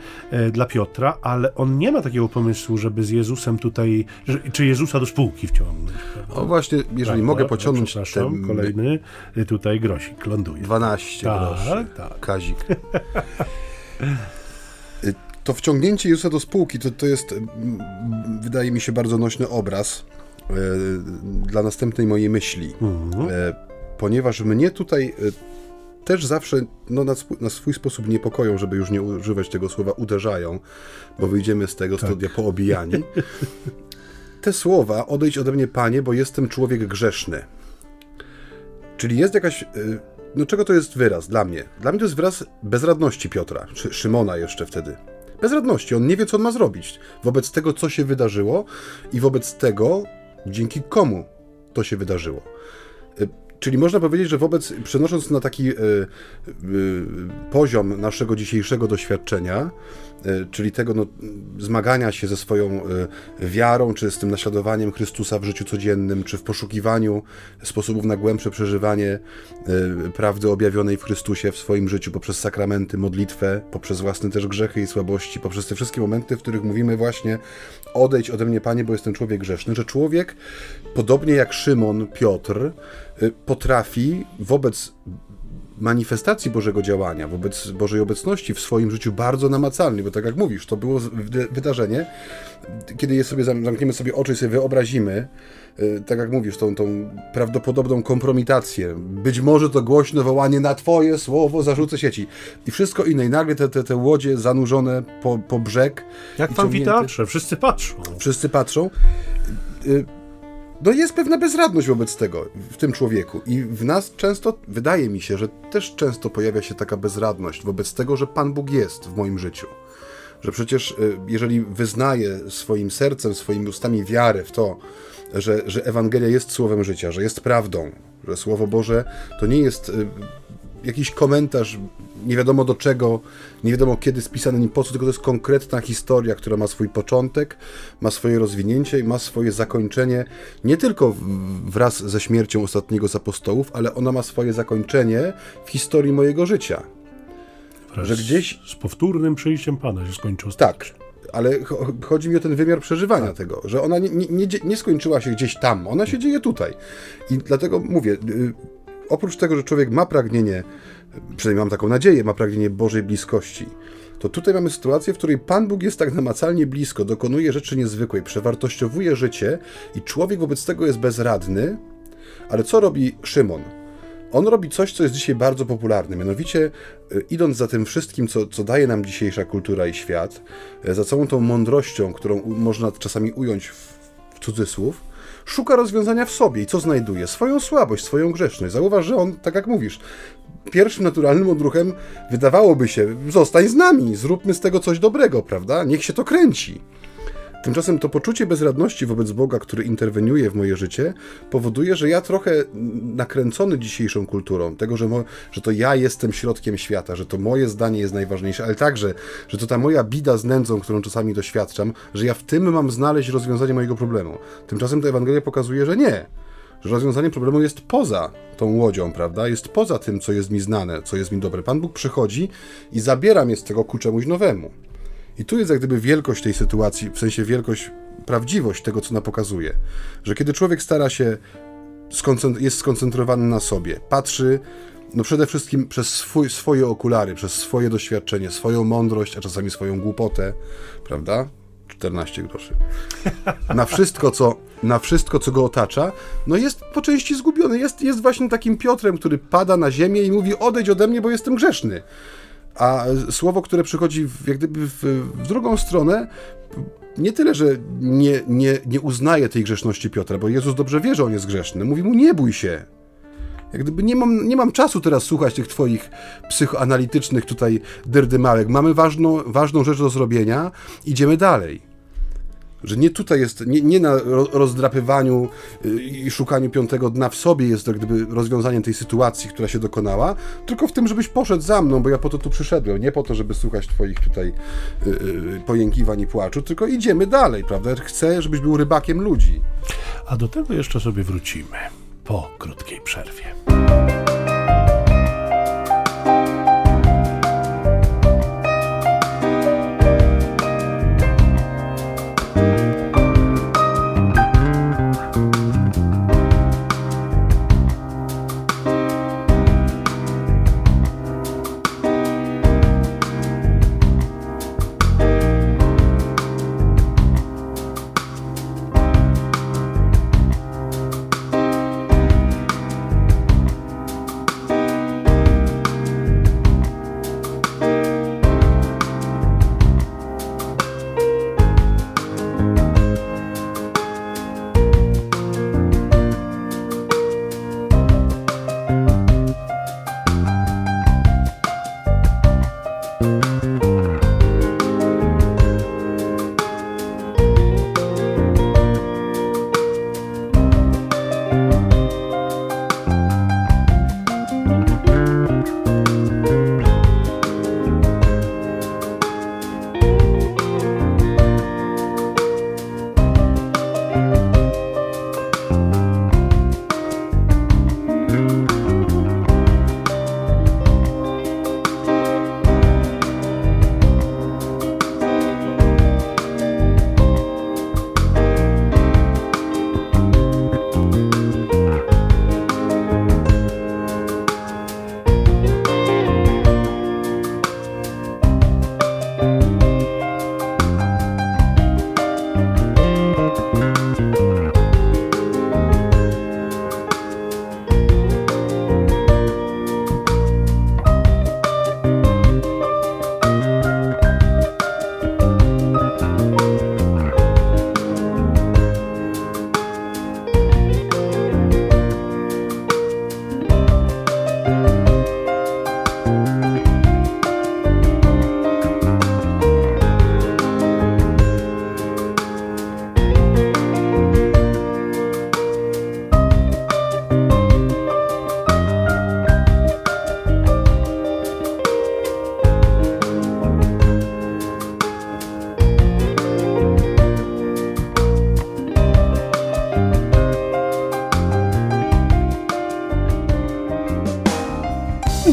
dla Piotra, ale on nie ma takiego pomysłu, żeby z Jezusem tutaj, czy Jezusa do spółki wciągnąć. O właśnie, jeżeli tak, mogę pociągnąć ten... kolejny tutaj grosik ląduje. 12 tak, groszy. Tak. Kazik. [laughs] to wciągnięcie Jezusa do spółki to, to jest, wydaje mi się, bardzo nośny obraz e, dla następnej mojej myśli. Mhm. E, ponieważ mnie tutaj e, też zawsze no, na, swój, na, swój, sposób niepokoją, żeby już nie używać tego słowa uderzają, bo wyjdziemy z tego tak. studia poobijani. [laughs] Te słowa, odejdź ode mnie, panie, bo jestem człowiek grzeszny. Czyli jest jakaś. Y, no czego to jest wyraz dla mnie? Dla mnie to jest wyraz bezradności Piotra, czy Szymona jeszcze wtedy. Bezradności. On nie wie, co on ma zrobić wobec tego, co się wydarzyło i wobec tego, dzięki komu to się wydarzyło. Czyli można powiedzieć, że wobec, przenosząc na taki y, y, poziom naszego dzisiejszego doświadczenia, y, czyli tego no, zmagania się ze swoją wiarą, czy z tym naśladowaniem Chrystusa w życiu codziennym, czy w poszukiwaniu sposobów na głębsze przeżywanie prawdy objawionej w Chrystusie w swoim życiu poprzez sakramenty, modlitwę, poprzez własne też grzechy i słabości, poprzez te wszystkie momenty, w których mówimy właśnie odejdź ode mnie, Panie, bo jestem człowiek grzeszny, że człowiek, podobnie jak Szymon, Piotr, Y, potrafi wobec manifestacji Bożego działania, wobec Bożej obecności w swoim życiu bardzo namacalnie, bo tak jak mówisz, to było wydarzenie, kiedy je sobie zamkniemy sobie oczy i sobie wyobrazimy, y, tak jak mówisz, tą, tą prawdopodobną kompromitację, być może to głośne wołanie na twoje słowo zarzucę sieci. I wszystko inne. I nagle te, te, te łodzie zanurzone po, po brzeg. Jak w amfiteatrze, wszyscy patrzą. Wszyscy patrzą. Y, no jest pewna bezradność wobec tego w tym człowieku. I w nas często, wydaje mi się, że też często pojawia się taka bezradność wobec tego, że Pan Bóg jest w moim życiu. Że przecież y, jeżeli wyznaję swoim sercem, swoimi ustami wiarę w to, że, że Ewangelia jest słowem życia, że jest prawdą, że Słowo Boże to nie jest y, jakiś komentarz nie wiadomo do czego, nie wiadomo kiedy spisany, nie po co, tylko to jest konkretna historia, która ma swój początek, ma swoje rozwinięcie i ma swoje zakończenie, nie tylko wraz ze śmiercią ostatniego z apostołów, ale ona ma swoje zakończenie w historii mojego życia. Wraz że gdzieś... Z powtórnym przyjściem Pana się skończyło. Tak, ale chodzi mi o ten wymiar przeżywania tak. tego, że ona nie, nie, nie, skończyła się gdzieś tam, ona się dzieje tutaj. I dlatego mówię, y, oprócz tego, że człowiek ma pragnienie przynajmniej mam taką nadzieję, ma pragnienie Bożej bliskości, to tutaj mamy sytuację, w której Pan Bóg jest tak namacalnie blisko, dokonuje rzeczy niezwykłej, przewartościowuje życie i człowiek wobec tego jest bezradny. Ale co robi Szymon? On robi coś, co jest dzisiaj bardzo popularne, mianowicie y, idąc za tym wszystkim, co, co daje nam dzisiejsza kultura i świat, y, za całą tą mądrością, którą można czasami ująć w, w cudzysłów, szuka rozwiązania w sobie i co znajduje? Swoją słabość, swoją grzeszność. Zauważ, że on, tak jak mówisz, pierwszym naturalnym odruchem wydawałoby się, zostań z nami, zróbmy z tego coś dobrego, prawda? Niech się to kręci. Tymczasem to poczucie bezradności wobec Boga, który interweniuje w moje życie, powoduje, że ja trochę nakręcony dzisiejszą kulturą, tego, że, mo, że to ja jestem środkiem świata, że to moje zdanie jest najważniejsze, ale także, że to ta moja bida z nędzą, którą czasami doświadczam, że ja w tym mam znaleźć rozwiązanie mojego problemu. Tymczasem ta Ewangelia pokazuje, że nie że rozwiązanie problemu jest poza tą łodzią, prawda? Jest poza tym, co jest mi znane, co jest mi dobre. Pan Bóg przychodzi i zabiera mnie z tego ku czemuś nowemu. I tu jest jak gdyby wielkość tej sytuacji, w sensie wielkość, prawdziwość tego, co ona pokazuje. Że kiedy człowiek stara się, jest skoncentrowany na sobie, patrzy no przede wszystkim przez swój, swoje okulary, przez swoje doświadczenie, swoją mądrość, a czasami swoją głupotę, prawda? 14 groszy. Na wszystko, co, na wszystko, co go otacza, no jest po części zgubiony. Jest, jest właśnie takim Piotrem, który pada na ziemię i mówi: Odejdź ode mnie, bo jestem grzeszny. A słowo, które przychodzi w, jak gdyby w, w drugą stronę, nie tyle, że nie, nie, nie uznaje tej grzeszności Piotra, bo Jezus dobrze wie, że on jest grzeszny. Mówi mu: Nie bój się. Jak gdyby nie mam, nie mam czasu teraz słuchać tych twoich psychoanalitycznych tutaj dyrdymałek. Mamy ważną, ważną rzecz do zrobienia, idziemy dalej. Że nie tutaj jest, nie, nie na rozdrapywaniu y, i szukaniu piątego dna w sobie jest to gdyby rozwiązanie tej sytuacji, która się dokonała, tylko w tym, żebyś poszedł za mną, bo ja po to tu przyszedłem, nie po to, żeby słuchać twoich tutaj y, y, pojękiwań i płaczu, tylko idziemy dalej, prawda? Chcę, żebyś był rybakiem ludzi. A do tego jeszcze sobie wrócimy po krótkiej przerwie.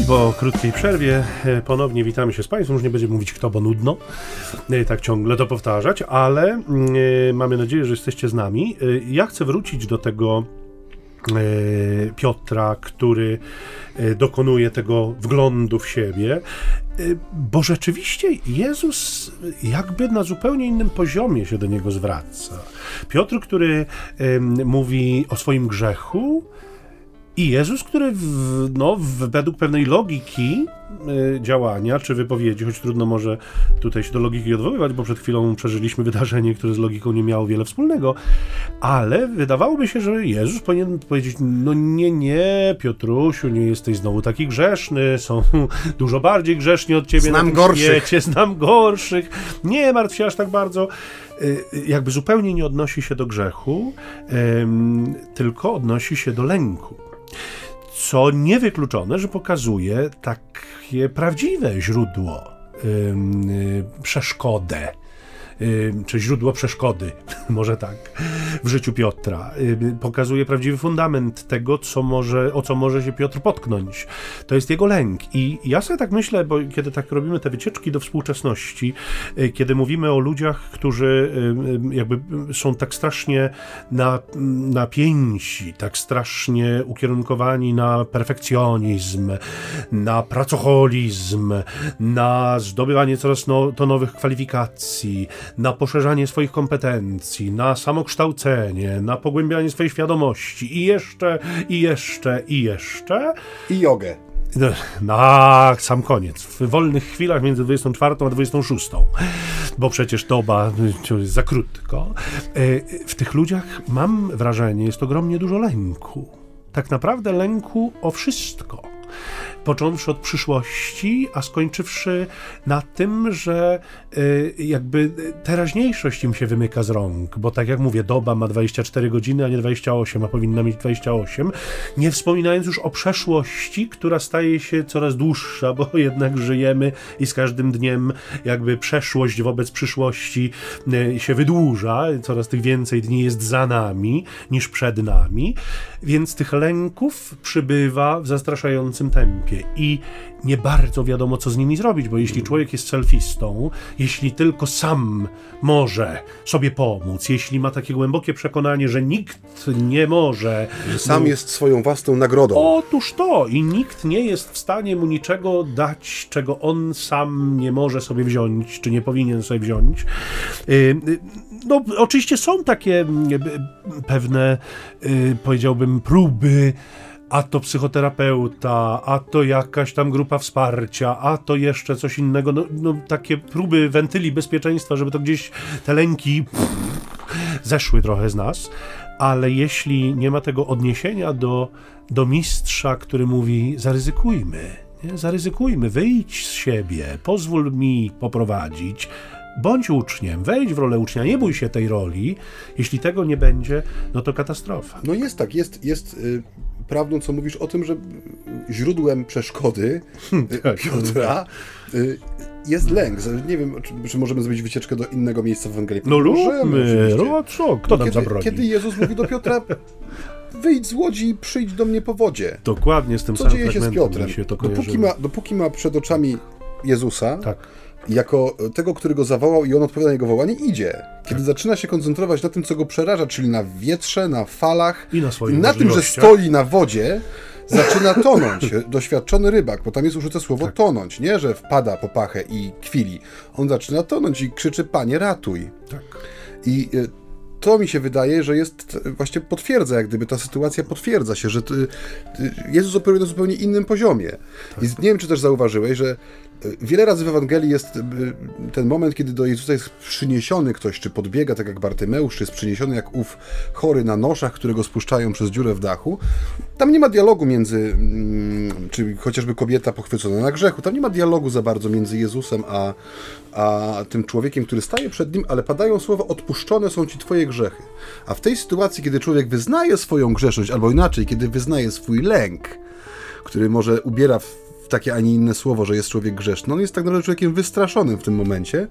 Po krótkiej przerwie e, ponownie witamy się z Państwem. Już nie będziemy mówić kto, bo nudno e, tak ciągle to powtarzać, ale mm, e, mamy nadzieję, że jesteście z nami. Ja chcę wrócić do tego Piotra, który dokonuje tego wglądu w siebie, bo rzeczywiście Jezus jakby na zupełnie innym poziomie się do niego zwraca. Piotr, który mówi o swoim grzechu, i Jezus, który w, no, w, według pewnej logiki y, działania czy wypowiedzi, choć trudno może tutaj się do logiki odwoływać, bo przed chwilą przeżyliśmy wydarzenie, które z logiką nie miało wiele wspólnego, ale wydawałoby się, że Jezus powinien powiedzieć: No nie, nie, Piotrusiu, nie jesteś znowu taki grzeszny, są [laughs] dużo bardziej grzeszni od ciebie znam na gorszych. świecie, znam gorszych, nie martw się aż tak bardzo. Y, jakby zupełnie nie odnosi się do grzechu, tylko odnosi się do lęku co niewykluczone, że pokazuje takie prawdziwe źródło yy, przeszkodę czy źródło przeszkody, [laughs] może tak, w życiu Piotra. Pokazuje prawdziwy fundament tego, co może, o co może się Piotr potknąć. To jest jego lęk. I ja sobie tak myślę, bo kiedy tak robimy te wycieczki do współczesności, y, kiedy mówimy o ludziach, którzy jakby są tak strasznie napięci, tak strasznie ukierunkowani na perfekcjonizm, na pracoholizm, na zdobywanie coraz no, to nowych kwalifikacji, na poszerzanie swoich kompetencji, na samokształcenie, na pogłębianie swojej świadomości i jeszcze, i jeszcze, i jeszcze. I jogę. Na sam koniec. W wolnych chwilach między 24 a 26, bo przecież doba jest za krótko. E, w tych ludziach mam wrażenie, jest ogromnie dużo lęku. Tak naprawdę lęku o wszystko począwszy od przyszłości, a skończywszy na tym, że y, jakby teraźniejszość im się wymyka z rąk, bo tak jak mówię, doba ma 24 godziny, a nie 28, a powinna mieć 28, nie wspominając już o przeszłości, która staje się coraz dłuższa, bo [laughs] jednak żyjemy i z każdym dniem jakby przeszłość wobec przyszłości y, się wydłuża, coraz tych więcej dni jest za nami niż przed nami, więc tych lęków przybywa w zastraszającym tempie i nie bardzo wiadomo, co z nimi zrobić, bo jeśli człowiek jest selfistą, jeśli tylko sam może sobie pomóc, jeśli ma takie głębokie przekonanie, że nikt nie może. Że sam no, jest swoją własną nagrodą. Otóż to i nikt nie jest w stanie mu niczego dać, czego on sam nie może sobie wziąć, czy nie powinien sobie wziąć. Y, y, no, oczywiście są takie y, pewne, powiedziałbym, próby a to psychoterapeuta, a to jakaś tam grupa wsparcia, a to jeszcze coś innego. No, no takie próby wentyli bezpieczeństwa, żeby to gdzieś te lęki zeszły trochę z nas. Ale jeśli nie ma tego odniesienia do, do mistrza, który mówi: zaryzykujmy, nie? zaryzykujmy, wyjdź z siebie, pozwól mi poprowadzić, bądź uczniem, wejdź w rolę ucznia, nie bój się tej roli. Jeśli tego nie będzie, no to katastrofa. No jest tak, jest, jest y, prawdą, co mówisz o tym, że źródłem przeszkody hmm, y, tak, Piotra y, jest lęk. Nie wiem, czy, czy, możemy zrobić wycieczkę do innego miejsca w Ewangelii. No lubmy, no co, kto nam zabroni? Kiedy Jezus mówi do Piotra, wyjdź z łodzi i przyjdź do mnie po wodzie. Dokładnie, z tym Co dzieje się z Piotrem? Się dopóki, ma, dopóki ma przed oczami Jezusa, tak jako tego, który go zawołał i on odpowiada na jego wołanie, idzie. Kiedy tak. zaczyna się koncentrować na tym, co go przeraża, czyli na wietrze, na falach i na, i na tym, że stoi na wodzie, zaczyna tonąć. [laughs] Doświadczony rybak, bo tam jest użyte słowo tak. tonąć, nie, że wpada po pachę i kwili. On zaczyna tonąć i krzyczy, panie ratuj. Tak. I e, to mi się wydaje, że jest właśnie potwierdza, jak gdyby ta sytuacja potwierdza się, że Jezus operuje na zupełnie innym poziomie. Tak. I nie wiem, czy też zauważyłeś, że Wiele razy w Ewangelii jest y, ten moment, kiedy do Jezusa jest przyniesiony ktoś, czy podbiega, tak jak Bartymeusz, czy jest przyniesiony jak ów chory na noszach, którego spuszczają przez dziurę w dachu. Tam nie ma dialogu między, mm, czy chociażby kobieta pochwycona na grzechu, tam nie ma dialogu za bardzo między Jezusem a, a tym człowiekiem, który staje przed nim, ale padają słowa, odpuszczone są ci twoje grzechy. A w tej sytuacji, kiedy człowiek wyznaje swoją grzeszność, albo inaczej, kiedy wyznaje swój lęk, który może ubiera w takie, a nie inne słowo, że jest człowiek grzeszny. On jest tak naprawdę człowiekiem wystraszonym w tym momencie.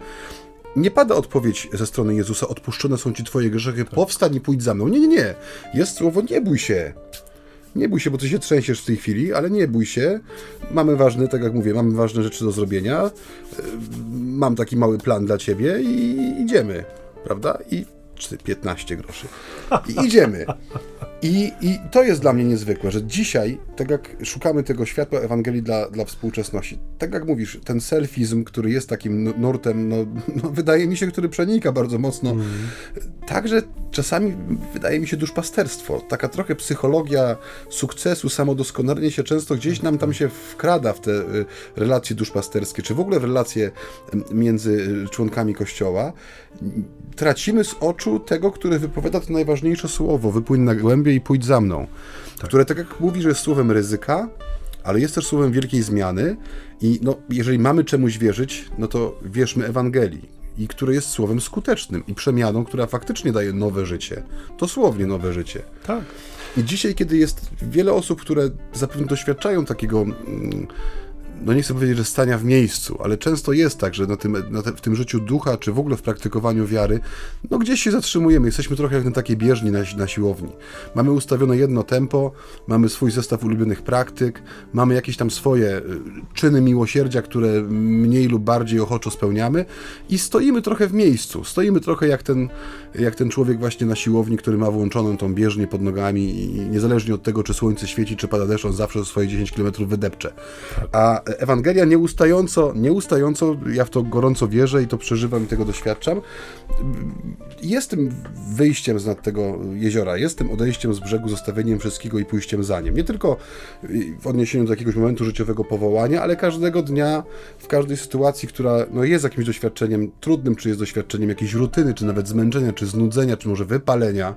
Nie pada odpowiedź ze strony Jezusa, odpuszczone są ci twoje grzechy, tak. powstań i pójdź za mną. Nie, nie, nie. Jest słowo, nie bój się. Nie bój się, bo ty się trzęsiesz w tej chwili, ale nie bój się. Mamy ważne, tak jak mówię, mamy ważne rzeczy do zrobienia. Mam taki mały plan dla ciebie i idziemy, prawda? I 15 groszy. I idziemy. I, I to jest dla mnie niezwykłe, że dzisiaj, tak jak szukamy tego światła Ewangelii dla, dla współczesności, tak jak mówisz, ten selfizm, który jest takim nurtem, no, [laughs] no wydaje mi się, który przenika bardzo mocno, mm. także czasami wydaje mi się duszpasterstwo, taka trochę psychologia sukcesu, samodoskonalenie się często gdzieś nam tam się wkrada w te y, relacje duszpasterskie, czy w ogóle w relacje między członkami Kościoła. Tracimy z oczu tego, który wypowiada to najważniejsze słowo, wypłyń na głębię i pójdź za mną. Tak. Które, tak jak mówi, że jest słowem ryzyka, ale jest też słowem wielkiej zmiany i no, jeżeli mamy czemuś wierzyć, no to wierzmy Ewangelii i które jest słowem skutecznym i przemianą, która faktycznie daje nowe życie. Dosłownie nowe życie. Tak. I dzisiaj, kiedy jest wiele osób, które zapewne doświadczają takiego mm, no nie chcę powiedzieć, że stania w miejscu, ale często jest tak, że na tym, na te, w tym życiu ducha, czy w ogóle w praktykowaniu wiary, no gdzieś się zatrzymujemy, jesteśmy trochę jak na takiej bieżni na, na siłowni. Mamy ustawione jedno tempo, mamy swój zestaw ulubionych praktyk, mamy jakieś tam swoje y, czyny miłosierdzia, które mniej lub bardziej ochoczo spełniamy i stoimy trochę w miejscu, stoimy trochę jak ten, jak ten człowiek właśnie na siłowni, który ma włączoną tą bieżnię pod nogami i niezależnie od tego, czy słońce świeci, czy pada deszcz, on zawsze swoje 10 km wydepcze. A Ewangelia nieustająco, nieustająco, ja w to gorąco wierzę i to przeżywam i tego doświadczam, jest tym wyjściem z nad tego jeziora, jest tym odejściem z brzegu, zostawieniem wszystkiego i pójściem za nim. Nie tylko w odniesieniu do jakiegoś momentu życiowego powołania, ale każdego dnia, w każdej sytuacji, która no, jest jakimś doświadczeniem trudnym, czy jest doświadczeniem jakiejś rutyny, czy nawet zmęczenia, czy znudzenia, czy może wypalenia,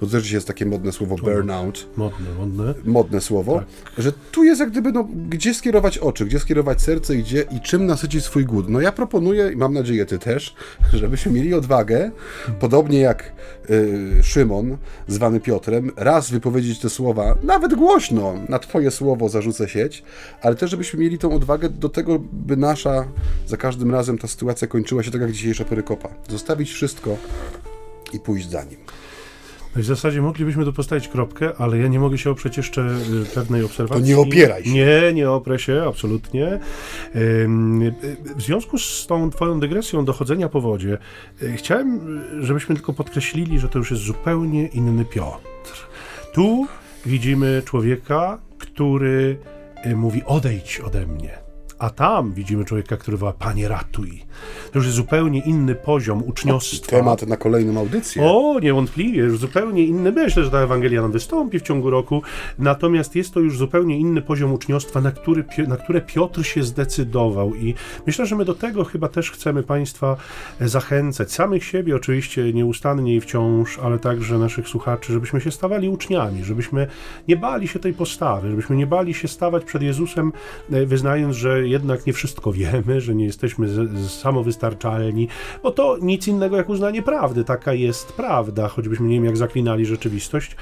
to też jest takie modne słowo burnout. Modne, modne. Modne słowo, tak. że tu jest jak gdyby, no, gdzie skierować oczy, gdzie skierować serce i, gdzie, i czym nasycić swój głód. No ja proponuję, i mam nadzieję ty też, [laughs] żebyśmy mieli odwagę, podobnie jak y, Szymon, zwany Piotrem, raz wypowiedzieć te słowa, nawet głośno, na twoje słowo zarzucę sieć, ale też żebyśmy mieli tą odwagę do tego, by nasza, za każdym razem ta sytuacja kończyła się tak jak dzisiejsza perykopa. Zostawić wszystko i pójść za nim. W zasadzie moglibyśmy tu postawić kropkę, ale ja nie mogę się oprzeć jeszcze y, pewnej obserwacji. To nie opieraj się. Nie, nie oprę się, absolutnie. W związku z tą twoją dygresją dochodzenia po wodzie, y, chciałem, żebyśmy tylko podkreślili, że to już jest zupełnie inny Piotr. Tu widzimy człowieka, który y, mówi odejdź ode mnie a tam widzimy człowieka, który woła Panie ratuj. To już jest zupełnie inny poziom uczniostwa. Temat na kolejną audycję. O, niewątpliwie, już zupełnie inny. Myślę, że ta Ewangelia nam wystąpi w ciągu roku, natomiast jest to już zupełnie inny poziom uczniostwa, na, który, na które Piotr się zdecydował i myślę, że my do tego chyba też chcemy Państwa zachęcać, samych siebie oczywiście nieustannie i wciąż, ale także naszych słuchaczy, żebyśmy się stawali uczniami, żebyśmy nie bali się tej postawy, żebyśmy nie bali się stawać przed Jezusem, e, wyznając, że jednak nie wszystko wiemy, że nie jesteśmy samowystarczalni, bo to nic innego jak uznanie prawdy. Taka jest prawda, choćbyśmy nie wiem jak zaklinali rzeczywistość,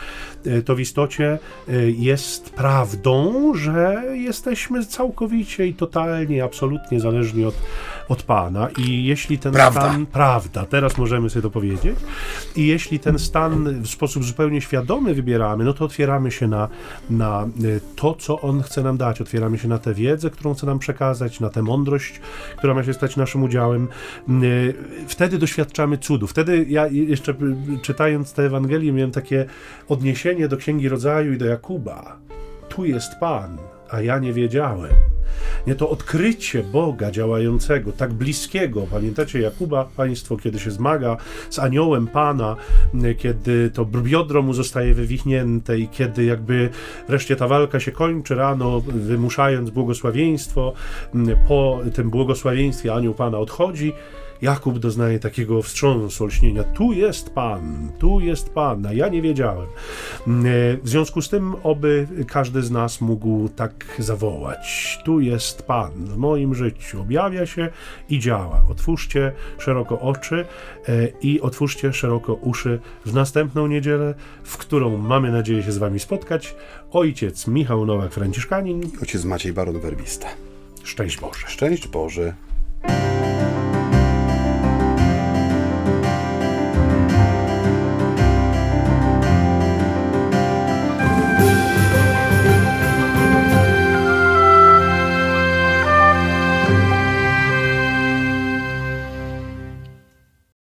e, to w istocie e, jest prawdą, że jesteśmy całkowicie i totalnie, absolutnie zależni od, od Pana. I jeśli ten prawda. stan, prawda, teraz możemy sobie to powiedzieć, i jeśli ten stan w sposób zupełnie świadomy wybieramy, no to otwieramy się na, na e, to, co On chce nam dać, otwieramy się na tę wiedzę, którą chce nam przekazać, przekazać, na tę mądrość, która ma się stać naszym udziałem. Mm, y, wtedy doświadczamy cudu. Wtedy ja jeszcze czytając tę Ewangelię miałem takie odniesienie do Księgi Rodzaju i do Jakuba. Tu jest Pan, a ja nie wiedziałem. Nie to odkrycie Boga działającego, tak bliskiego. Pamiętacie Jakuba, państwo, kiedy się zmaga z aniołem Pana, kiedy to biodro mu zostaje wywichnięte i kiedy jakby wreszcie ta walka się kończy rano, wymuszając błogosławieństwo. Po tym błogosławieństwie anioł Pana odchodzi Jakub doznaje takiego wstrząsu, olśnienia. Tu jest Pan, tu jest Pan, a ja nie wiedziałem. Mm, e, w związku z tym, oby każdy z nas mógł tak zawołać. Tu jest Pan w moim życiu, objawia się i działa. Otwórzcie szeroko oczy e, i otwórzcie szeroko uszy w następną niedzielę, w którą mamy nadzieję się z Wami spotkać. Ojciec Michał Nowak, Franciszkanin. Ojciec Maciej Baron Werbista. Szczęść Boże. Szczęść Boże.